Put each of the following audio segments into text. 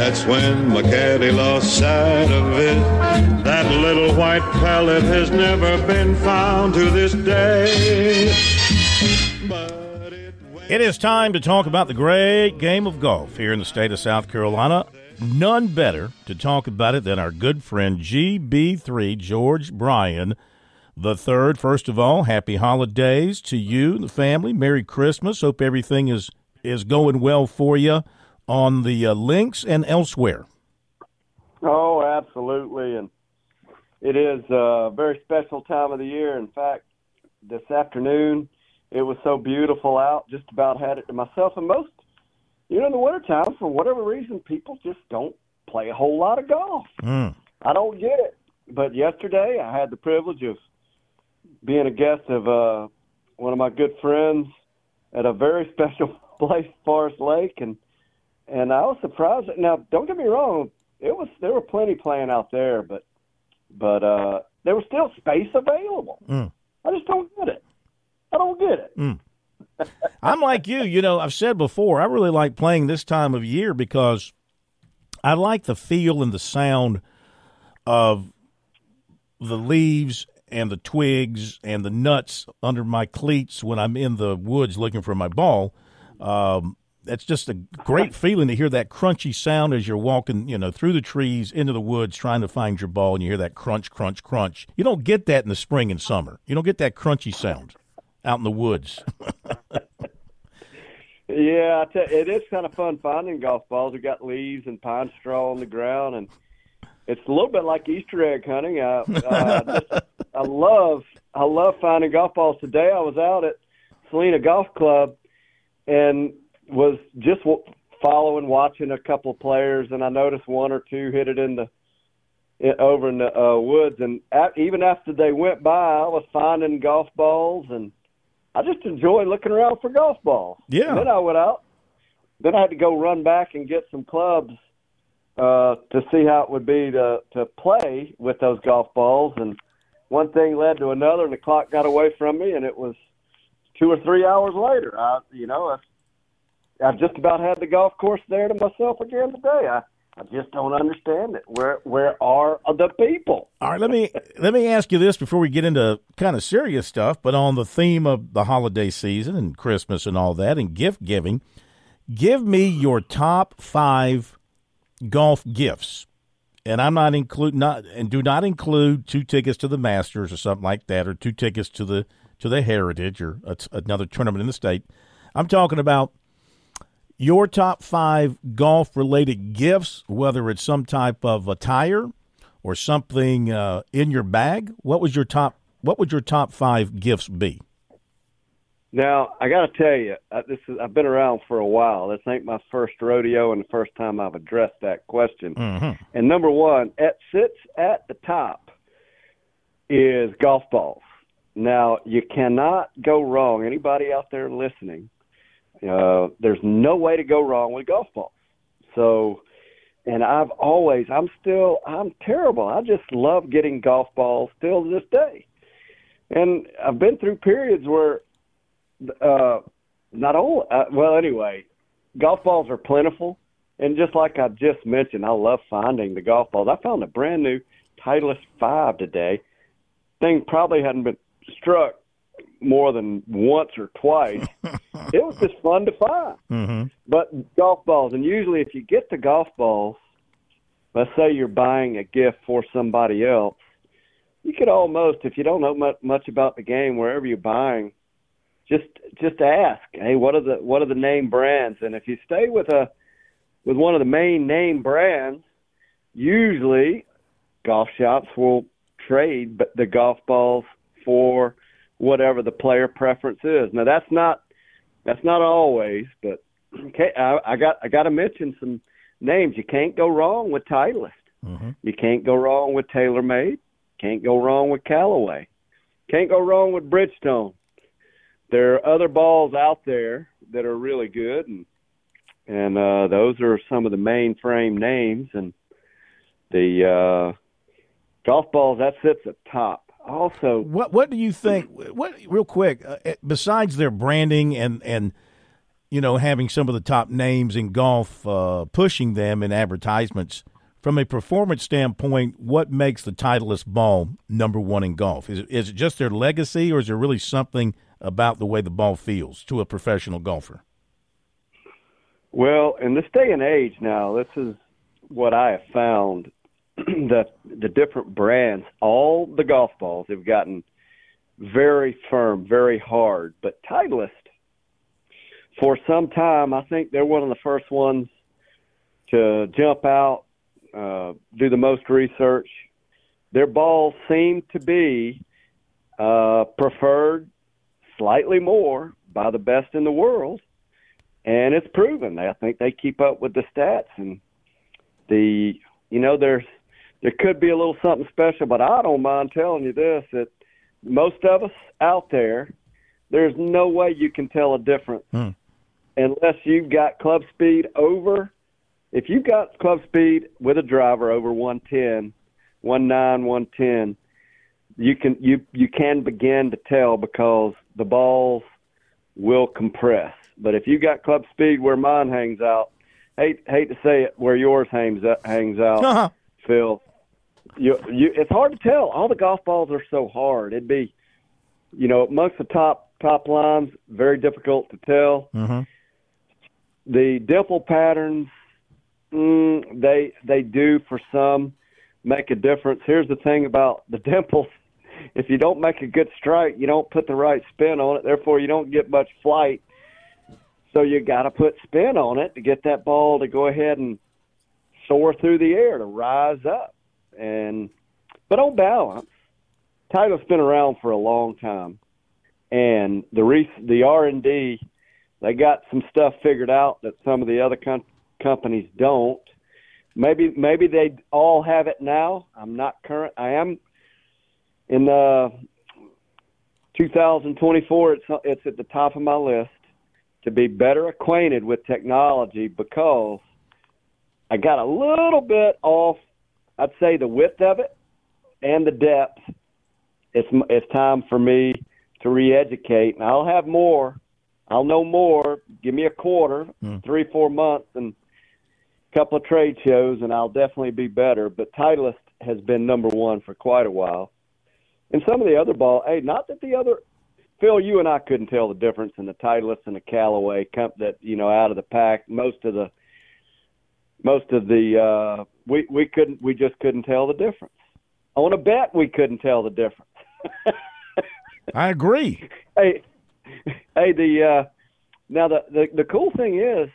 That's when my caddy lost sight of it. That little white pellet has never been found to this day. It is time to talk about the great game of golf here in the state of South Carolina. None better to talk about it than our good friend GB3 George Bryan the third. First of all, happy holidays to you the family. Merry Christmas. Hope everything is is going well for you on the uh, links and elsewhere. Oh, absolutely, and it is a very special time of the year. In fact, this afternoon it was so beautiful out. Just about had it to myself, and most, you know, in the wintertime, for whatever reason, people just don't play a whole lot of golf. Mm. I don't get it. But yesterday, I had the privilege of being a guest of uh, one of my good friends at a very special place, Forest Lake, and and I was surprised. Now, don't get me wrong, it was there were plenty playing out there, but but uh, there was still space available. Mm. I just don't get it. I don't get it. I'm like you. You know, I've said before, I really like playing this time of year because I like the feel and the sound of the leaves and the twigs and the nuts under my cleats when I'm in the woods looking for my ball. Um, it's just a great feeling to hear that crunchy sound as you're walking, you know, through the trees into the woods trying to find your ball, and you hear that crunch, crunch, crunch. You don't get that in the spring and summer. You don't get that crunchy sound out in the woods. Yeah, I tell, it is kind of fun finding golf balls. We got leaves and pine straw on the ground, and it's a little bit like Easter egg hunting. I, uh, just, I love, I love finding golf balls. Today, I was out at Selena Golf Club, and was just following, watching a couple of players, and I noticed one or two hit it in the in, over in the uh, woods, and at, even after they went by, I was finding golf balls and. I just enjoy looking around for golf balls. Yeah. And then I went out. Then I had to go run back and get some clubs uh, to see how it would be to to play with those golf balls. And one thing led to another, and the clock got away from me, and it was two or three hours later. I, you know, I, I just about had the golf course there to myself again today. I, I just don't understand it. Where where are the people? All right, let me let me ask you this before we get into kind of serious stuff, but on the theme of the holiday season and Christmas and all that and gift giving, give me your top 5 golf gifts. And I'm not include not and do not include two tickets to the Masters or something like that or two tickets to the to the Heritage or a, another tournament in the state. I'm talking about your top 5 golf related gifts, whether it's some type of attire or something uh, in your bag, what was your top? What would your top five gifts be? Now I got to tell you, uh, this is I've been around for a while. This ain't my first rodeo, and the first time I've addressed that question. Mm-hmm. And number one, it sits at the top is golf balls. Now you cannot go wrong. Anybody out there listening, uh, there's no way to go wrong with golf balls. So, and I've always, I'm still, I'm terrible. I just love getting golf balls still to this day. And I've been through periods where, uh, not all, uh, well, anyway, golf balls are plentiful. And just like I just mentioned, I love finding the golf balls. I found a brand new Titleist 5 today. Thing probably hadn't been struck more than once or twice. it was just fun to find. Mm-hmm. But golf balls, and usually if you get the golf balls, let's say you're buying a gift for somebody else, you could almost, if you don't know much, much about the game, wherever you're buying, just just ask, hey, what are the what are the name brands? And if you stay with a with one of the main name brands, usually golf shops will trade the golf balls for whatever the player preference is. Now that's not that's not always, but okay, I, I got I got to mention some names. You can't go wrong with Titleist. Mm-hmm. You can't go wrong with TaylorMade. Can't go wrong with Callaway. Can't go wrong with Bridgestone. There are other balls out there that are really good, and and uh, those are some of the mainframe names. And the uh, golf balls that sits at top. Also, What What do you think? What real quick? Uh, besides their branding and and you know, having some of the top names in golf uh, pushing them in advertisements. From a performance standpoint, what makes the Titleist ball number one in golf? Is it, is it just their legacy, or is there really something about the way the ball feels to a professional golfer? Well, in this day and age now, this is what I have found that the different brands, all the golf balls have gotten very firm, very hard. But Titleist, for some time, I think they're one of the first ones to jump out, uh, do the most research. Their balls seem to be uh, preferred slightly more by the best in the world, and it's proven. I think they keep up with the stats and the you know there's there could be a little something special, but I don't mind telling you this that most of us out there, there's no way you can tell a difference Hmm. unless you've got club speed over. If you've got club speed with a driver over 110, 19, 110, you can you you can begin to tell because the balls will compress. But if you got club speed where mine hangs out, hate hate to say it, where yours hangs out, hangs out, Uh-huh. Phil. You, you, it's hard to tell. All the golf balls are so hard. It'd be, you know, amongst the top top lines, very difficult to tell. Mhm. The dimple patterns, mm, they they do for some make a difference. Here's the thing about the dimples: if you don't make a good strike, you don't put the right spin on it. Therefore, you don't get much flight. So you got to put spin on it to get that ball to go ahead and soar through the air to rise up. And but on balance, Titleist's been around for a long time, and the re- the R and D, they got some stuff figured out that some of the other com- companies don't. Maybe maybe they all have it now. I'm not current. I am in uh, the 2024. It's it's at the top of my list to be better acquainted with technology because I got a little bit off. I'd say the width of it and the depth. It's it's time for me to re-educate, and I'll have more. I'll know more. Give me a quarter, three, four months, and a couple of trade shows, and I'll definitely be better. But Titleist has been number one for quite a while. And some of the other ball, hey, not that the other Phil, you and I couldn't tell the difference in the Titleist and the Callaway comp that you know out of the pack. Most of the most of the uh, we we couldn't we just couldn't tell the difference. I want to bet, we couldn't tell the difference. I agree. hey, hey, the uh, now the, the the cool thing is,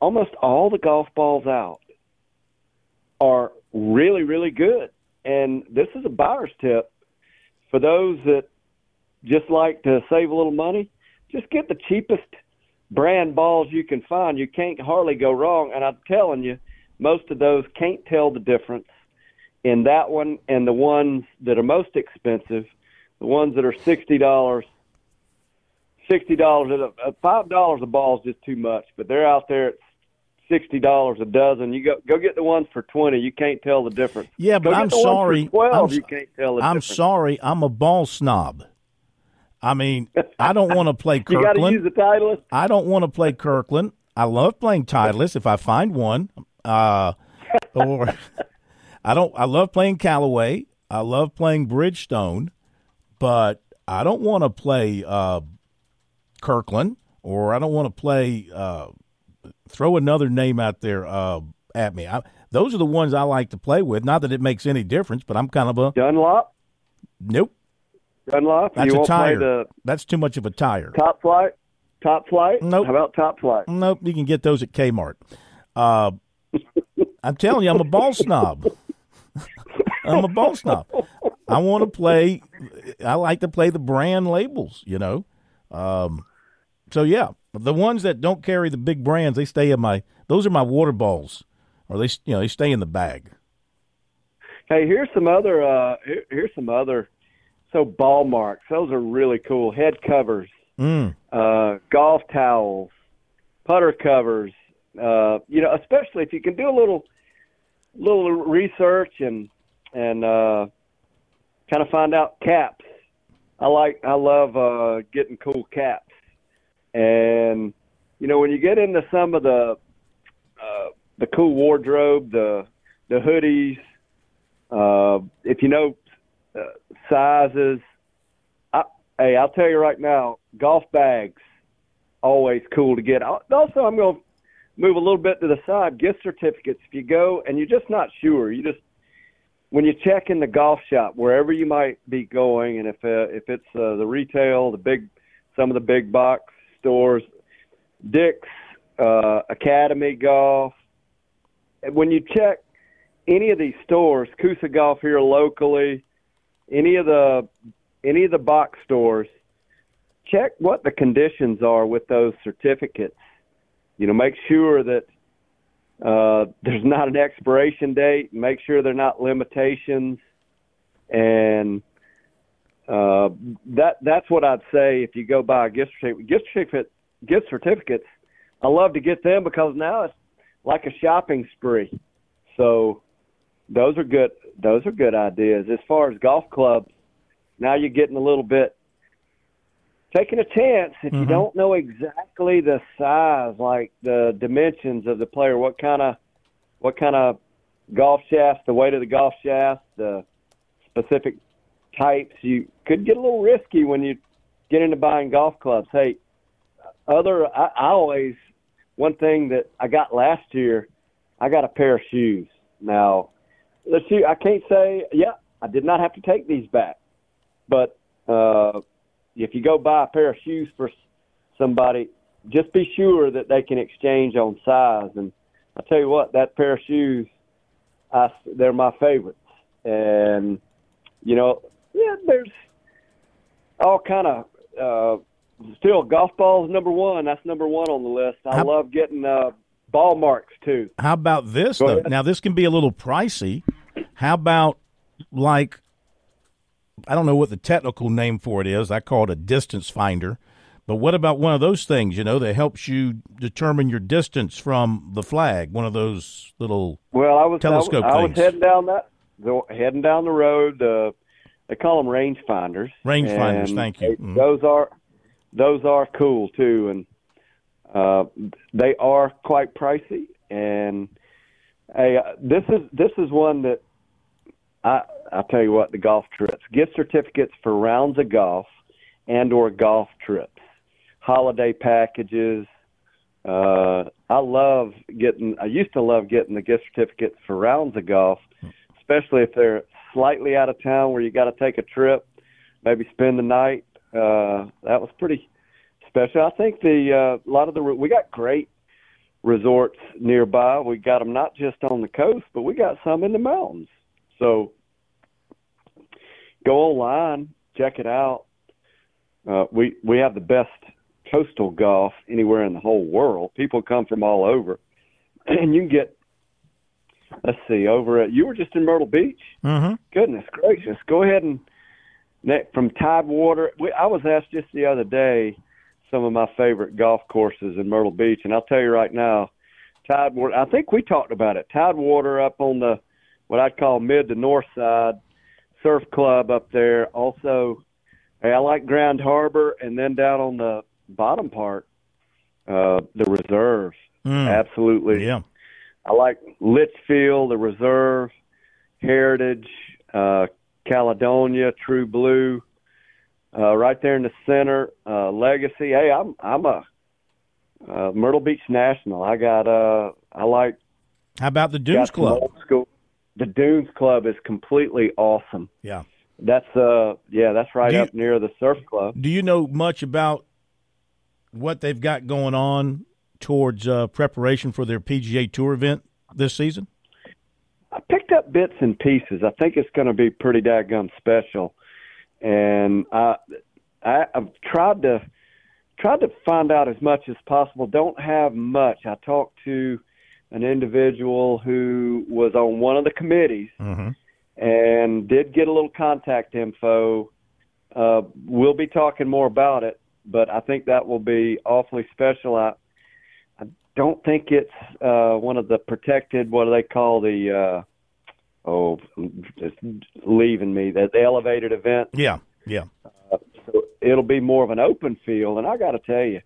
almost all the golf balls out are really really good, and this is a buyer's tip for those that just like to save a little money. Just get the cheapest brand balls you can find. You can't hardly go wrong, and I'm telling you, most of those can't tell the difference in that one and the ones that are most expensive, the ones that are sixty dollars sixty dollars at five dollars a ball is just too much. But they're out there at sixty dollars a dozen. You go go get the ones for twenty. You can't tell the difference. Yeah, Go but get I'm the ones for sorry. Twelve. I'm, you can't tell the I'm difference. sorry. I'm a ball snob. I mean, I don't want to play You got to Kirkland. use the Titleist. I don't want to play Kirkland. I love playing Titleist if I find one. Uh, or I don't. I love playing Callaway. I love playing Bridgestone, but I don't want to play uh, Kirkland or I don't want to play. Uh, throw another name out there uh, at me. I, those are the ones I like to play with. Not that it makes any difference, but I'm kind of a Dunlop. nope. Dunlop. That's you a tire. play the That's too much of a tire. Top-Flite. Top flight. Nope. How about Top-Flite? Nope, you can get those at Kmart. Uh, I'm telling you, I'm a ball snob. I'm a ball snob. I want to play. I like to play the brand labels. You know, um, so yeah, the ones that don't carry the big brands, they stay in my. Those are my water balls, or they you know they stay in the bag. Hey, here's some other. Uh, here, here's some other. So ball marks. Those are really cool. Head covers. Mm. uh, golf towels, putter covers. Uh, you know, especially if you can do a little little research and and uh, kind of find out caps. I like I love uh, getting cool caps, and you know, when you get into some of the uh, the cool wardrobe, the the hoodies, uh, if you know uh, sizes, I, hey, I'll tell you right now, golf bags always cool to get. Also, I'm going to move a little bit to the side. Gift certificates. If you go and you're just not sure, you just when you check in the golf shop wherever you might be going, and if uh, if it's uh, the retail, the big, some of the big box stores, Dick's, uh, Academy Golf. When you check any of these stores, Coosa Golf here locally, any of the any of the box stores, check what the conditions are with those certificates. You know, make sure that uh, there's not an expiration date. Make sure they're not limitations, and uh, that that's what I'd say if you go buy a gift certificate. Gift certificate, gift certificates. I love to get them because now it's like a shopping spree. So those are good. Those are good ideas. As far as golf clubs, now you're getting a little bit taking a chance if mm-hmm. you don't know exactly the size, like the dimensions of the player, what kind of what kind of golf shaft, the weight of the golf shaft, the specific types, you could get a little risky when you get into buying golf clubs. Hey, other I, I always one thing that I got last year, I got a pair of shoes. Now, the shoe I can't say, yeah, I did not have to take these back, but uh, if you go buy a pair of shoes for somebody, just be sure that they can exchange on size. And I tell you what, that pair of shoes, I, they're my favorites. And you know, yeah, there's all kind of. Uh, still, golf balls number one. That's number one on the list. I how, love getting uh, ball marks too. How about this though? Now this can be a little pricey. How about like I don't know what the technical name for it is. I call it a distance finder. But what about one of those things, you know, that helps you determine your distance from the flag? One of those little well, I was telescope I was, I was heading down that heading down the road. Uh, they call them range finders. Range finders, thank you. Mm-hmm. Those are those are cool too, and uh, they are quite pricey. And hey, uh, this is this is one that I I'll tell you what, the golf trips, gift certificates for rounds of golf and or golf trips, holiday packages. Uh, I love getting. I used to love getting the gift certificates for rounds of golf, especially if they're slightly out of town where you got to take a trip, maybe spend the night. Uh, that was pretty special. I think the uh, a lot of the we got great resorts nearby. We got them not just on the coast, but we got some in the mountains. So go online, check it out. Uh, we we have the best coastal golf anywhere in the whole world. People come from all over, and you can get. Let's see, over at you were just in Myrtle Beach. Mm-hmm. Goodness gracious, go ahead and from Tidewater. We, I was asked just the other day some of my favorite golf courses in Myrtle Beach, and I'll tell you right now, Tidewater. I think we talked about it. Tidewater up on the what I'd call mid to north side surf club up there. Also, hey, I like Grand Harbor, and then down on the bottom part, uh, the reserves. Mm. Absolutely, yeah. I like Litchfield, the reserve, Heritage, uh, Caledonia, True Blue. Uh, right there in the center, uh, Legacy. Hey, I'm I'm a uh, Myrtle Beach National. I got uh I like. How about the Dunes Club? The Dunes Club is completely awesome. Yeah. That's uh yeah, that's right up near the surf club. Do you know much about what they've got going on towards uh, preparation for their PGA Tour event this season? I picked up bits and pieces. I think it's going to be pretty daggum special, and I, I I've tried to tried to find out as much as possible. Don't have much. I talked to an individual who was on one of the committees mm-hmm. and did get a little contact info. Uh, we'll be talking more about it, but I think that will be awfully special. I, I don't think it's uh, one of the protected. What do they call the? Uh, oh, it's leaving me. That the elevated event. Yeah, yeah. Uh, so it'll be more of an open field, and I got to tell you,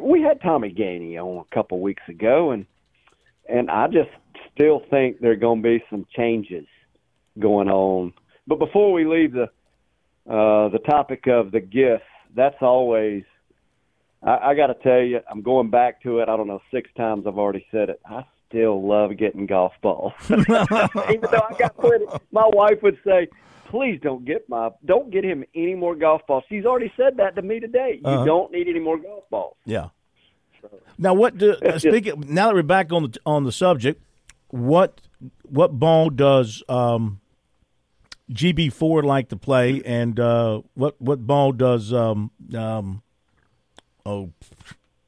we had Tommy Gainey on a couple weeks ago, and and I just still think there are going to be some changes going on. But before we leave the uh, the topic of the gifts, that's always I, I got to tell you, I'm going back to it. I don't know, six times I've already said it. I still love getting golf balls, even though I got plenty. My wife would say, "Please don't get my don't get him any more golf balls." She's already said that to me today. You Uh-huh. don't need any more golf balls. Yeah. Now, what do uh, speaking? Now that we're back on the on the subject, what what ball does um, GB four like to play, and uh, what what ball does um, um, oh,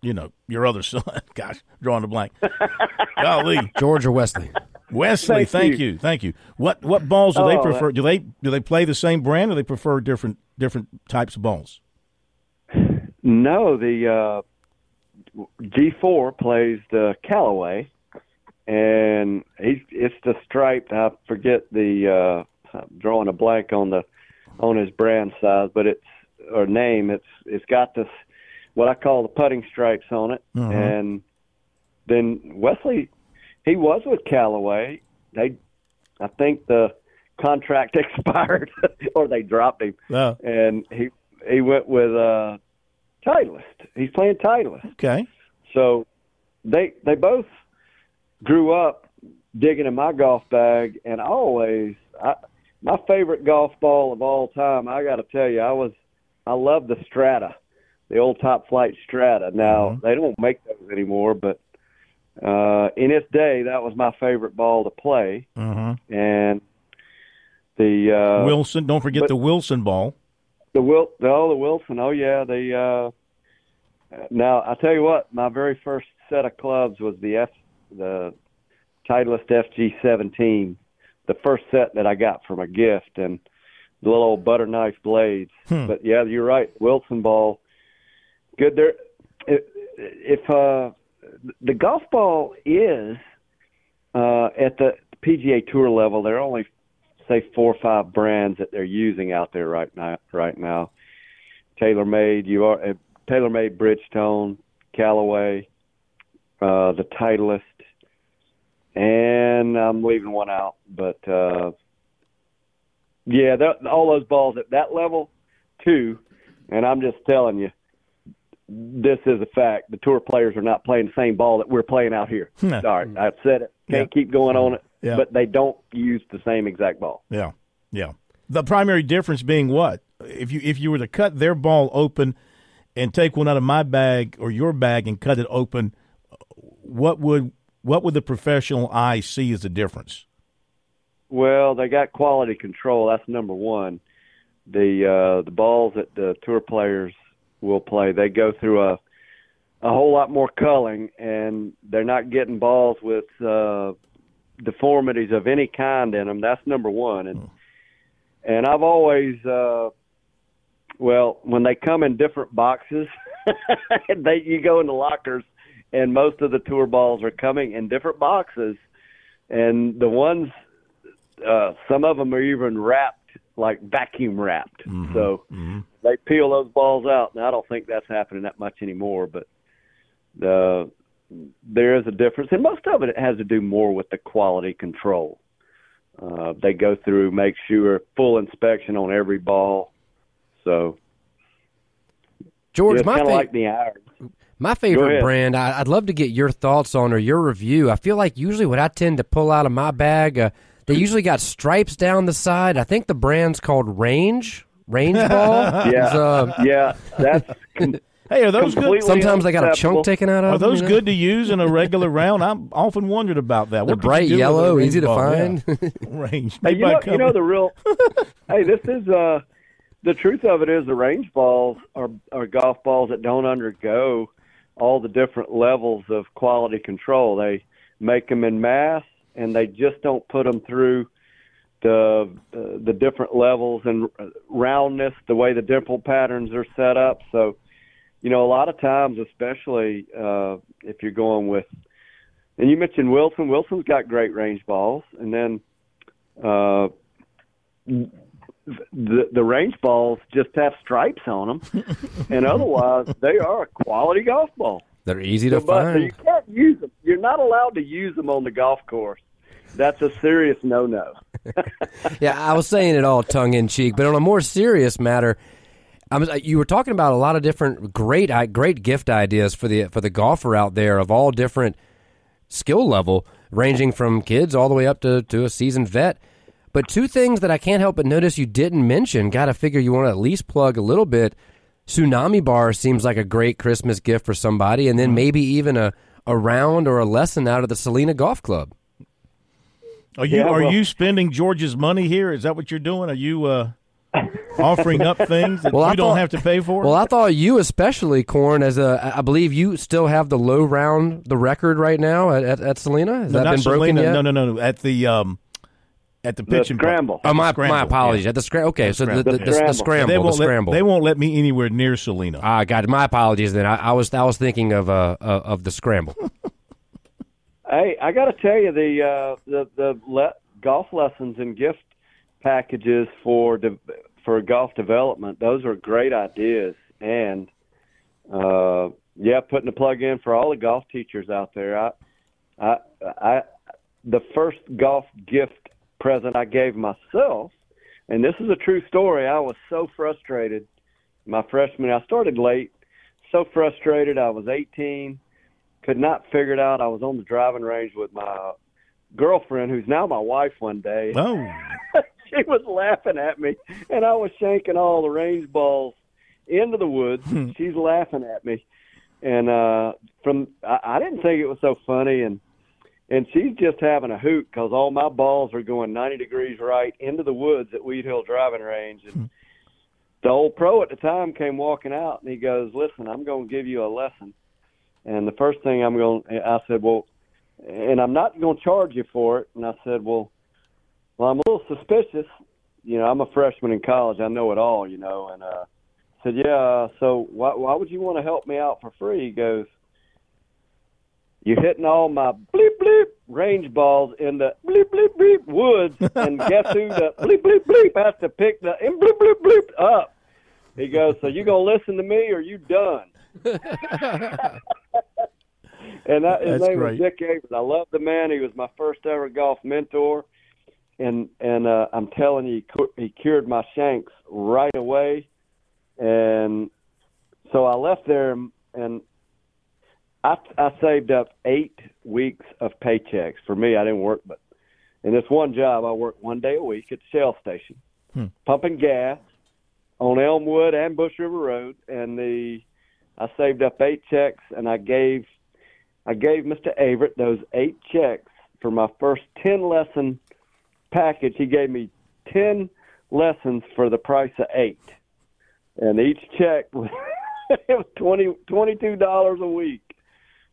you know, your other son? Gosh, drawing a blank. Golly, George or Wesley? Wesley, Thank thank, you. you. thank you. What what balls do they Oh, prefer? Do they do they play the same brand, or they prefer different different types of balls? No, the uh, G4 plays the Callaway, and he's it's the striped. I forget the uh, I'm drawing a blank on the on his brand size, but it's or name. It's it's got this what I call the putting stripes on it, Mhm. and then Wesley he was with Callaway. They I think the contract expired or they dropped him, Uh, and he he went with uh, Titleist. He's playing Titleist. okay. So they they both grew up digging in my golf bag, and I always I, my favorite golf ball of all time. I got to tell you, I was I love the Strata, the old Top-Flite Strata. Now Mhm. they don't make those anymore, but uh, in its day, that was my favorite ball to play, Mm-hmm. and the uh, Wilson. Don't forget but- the Wilson ball. The Wil the oh the Wilson oh yeah the uh now I tell you what my very first set of clubs was the F the Titleist FG seventeen the first set that I got from a gift and the little old butter knife blades Hmm. but yeah you're right Wilson ball good there if, if uh the golf ball is uh at the PGA Tour level there are only say four or five brands that they're using out there right now. Right now, TaylorMade, you are uh, TaylorMade, Bridgestone, Callaway, uh, the Titleist, and I'm leaving one out. But uh, yeah, that, all those balls at that level, too. And I'm just telling you, this is a fact. The tour players are not playing the same ball that we're playing out here. Yeah. Sorry, I said it. Can't keep going on it. Yeah. But they don't use the same exact ball. Yeah, yeah. The primary difference being what? If you if you were to cut their ball open and take one out of my bag or your bag and cut it open, what would what would the professional eye see as the difference? Well, they got quality control. That's number one. The uh, the balls that the tour players will play, they go through a a whole lot more culling, and they're not getting balls with uh, deformities of any kind in them. That's number one. And and I've always, uh, well, when they come in different boxes, they you go in the lockers, and most of the tour balls are coming in different boxes, and the ones uh, some of them are even wrapped like vacuum wrapped. So they peel those balls out, and I don't think that's happening that much anymore. But the there is a difference, and most of it has to do more with the quality control. Uh, they go through, make sure full inspection on every ball. So George, it's my fa- like the iron. My favorite brand, I, I'd love to get your thoughts on or your review. I feel like usually what I tend to pull out of my bag, uh, they usually got stripes down the side. I think the brand's called Range, Range Ball. Yeah, uh, yeah, that's Hey, are those good? sometimes they got a chunk taken out of them. Are them, those you know? good to use in a regular round? I'm often wondered about that. They're What bright do with a yellow, range easy to find. Yeah. Range. Hey, you know, you know the real. hey, this is uh, the truth of it is the range balls are are golf balls that don't undergo all the different levels of quality control. They make them in mass, and they just don't put them through the uh, the different levels and roundness, the way the dimple patterns are set up. So, you know, a lot of times, especially uh, if you're going with, and you mentioned Wilson. Wilson's got great range balls, and then uh, the the range balls just have stripes on them, and otherwise they are a quality golf ball. They're easy to but find. you can't use them. You're not allowed to use them on the golf course. That's a serious no-no. yeah, I was saying it all tongue in cheek, but on a more serious matter, I was, you were talking about a lot of different great great gift ideas for the for the golfer out there of all different skill level, ranging from kids all the way up to, to a seasoned vet. But two things that I can't help but notice you didn't mention, got to figure you want to at least plug a little bit. Tsunami Bar seems like a great Christmas gift for somebody, and then maybe even a, a round or a lesson out of the Salina Golf Club. Are you Yeah, are you spending George's money here? Is that what you're doing? Are you uh, offering up things that Well, I you don't thought- have to pay for? Well, I thought you especially, Corn, as a I believe you still have the low round the record right now at, at, at Selena. Has no, that not been broken Selena. yet? No, no, no, no. At the um, at the The pitch and scramble. Oh, my, Scramble, my apologies. yeah. At the scramble. Okay, so the, scramble, the, the, the Scramble. scramble. They won't scramble. let they won't let me anywhere near Selena. Ah, got it. My apologies. Then I, I was I was thinking of uh, uh of the scramble. Hey, I got to tell you the uh, the the le- golf lessons and gift packages for de- for golf development. Those are great ideas, and uh, yeah, putting a plug in for all the golf teachers out there. I, I, I, the first golf gift present I gave myself, and this is a true story. I was so frustrated my freshman. I started late, so frustrated. I was 18 could not figure it out. I was on the driving range with my girlfriend, who's now my wife, one day. Oh, she was laughing at me, and I was shanking all the range balls into the woods. She's laughing at me, and uh from I, I didn't think it was so funny, and and she's just having a hoot because all my balls are going 90 degrees right into the woods at Weed Hill Driving Range, and the old pro at the time came walking out, and he goes, "Listen, I'm going to give you a lesson." And the first thing I'm going, I said, well, and I'm not going to charge you for it. And I said, well, well, I'm a little suspicious. You know, I'm a freshman in college. I know it all. You know, and uh, said, yeah. So why, why would you want to help me out for free? He goes, you're hitting all my bleep bleep range balls in the bleep bleep bleep woods, and guess who the bleep bleep bleep has to pick the and bleep bleep bleep up. He goes, so you gonna listen to me or you done? and that, his That's name great. was Dick Averett. I love the man. He was my first ever golf mentor, and and uh, I'm telling you, he, cu- he cured my shanks right away. And so I left there, and I I saved up eight weeks of paychecks. For me, I didn't work, but in this one job, I worked one day a week at the Shell station, pumping gas on Elmwood and Bush River Road, and the I saved up eight checks, and I gave I gave Mr. Averett those eight checks for my first ten lesson package. He gave me ten lessons for the price of eight, and each check was it was twenty twenty two dollars a week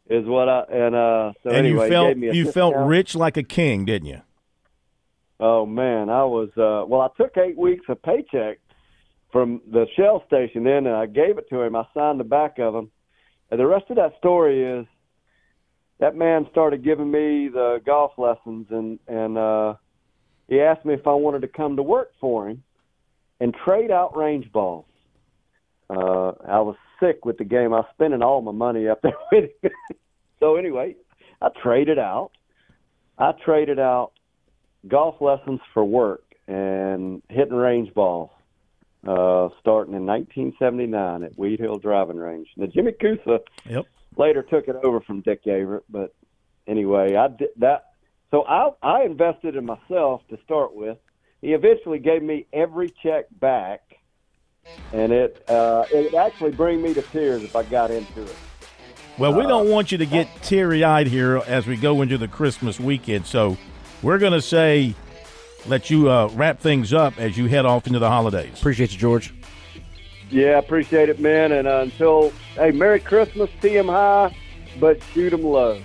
is what I and uh so and anyway you felt gave me a you felt rich like a king, didn't you? Oh man, I was uh well I took 8 weeks of paycheck from the Shell station then and I gave it to him. I signed the back of him. And the rest of that story is that man started giving me the golf lessons and and uh he asked me if I wanted to come to work for him and trade out range balls. Uh I was sick with the game. I was spending all my money up there with him. so anyway, I traded out. I traded out golf lessons for work and hitting range balls uh, starting in 1979 at Weed Hill Driving Range. Now, Jimmy Kusa Yep. later took it over from Dick Averett, but anyway, I did that. So I I invested in myself to start with. He eventually gave me every check back, and it uh, it actually bring me to tears if I got into it. Well, we don't want you to get teary eyed here as we go into the Christmas weekend. So we're going to say, let you uh, wrap things up as you head off into the holidays. Appreciate you, George. Yeah, appreciate it, man. And uh, until hey, Merry Christmas, tee 'em high, but shoot shoot 'em low.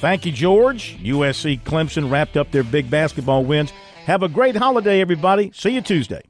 Thank you, George. USC Clemson wrapped up their big basketball wins. Have a great holiday, everybody. See you Tuesday.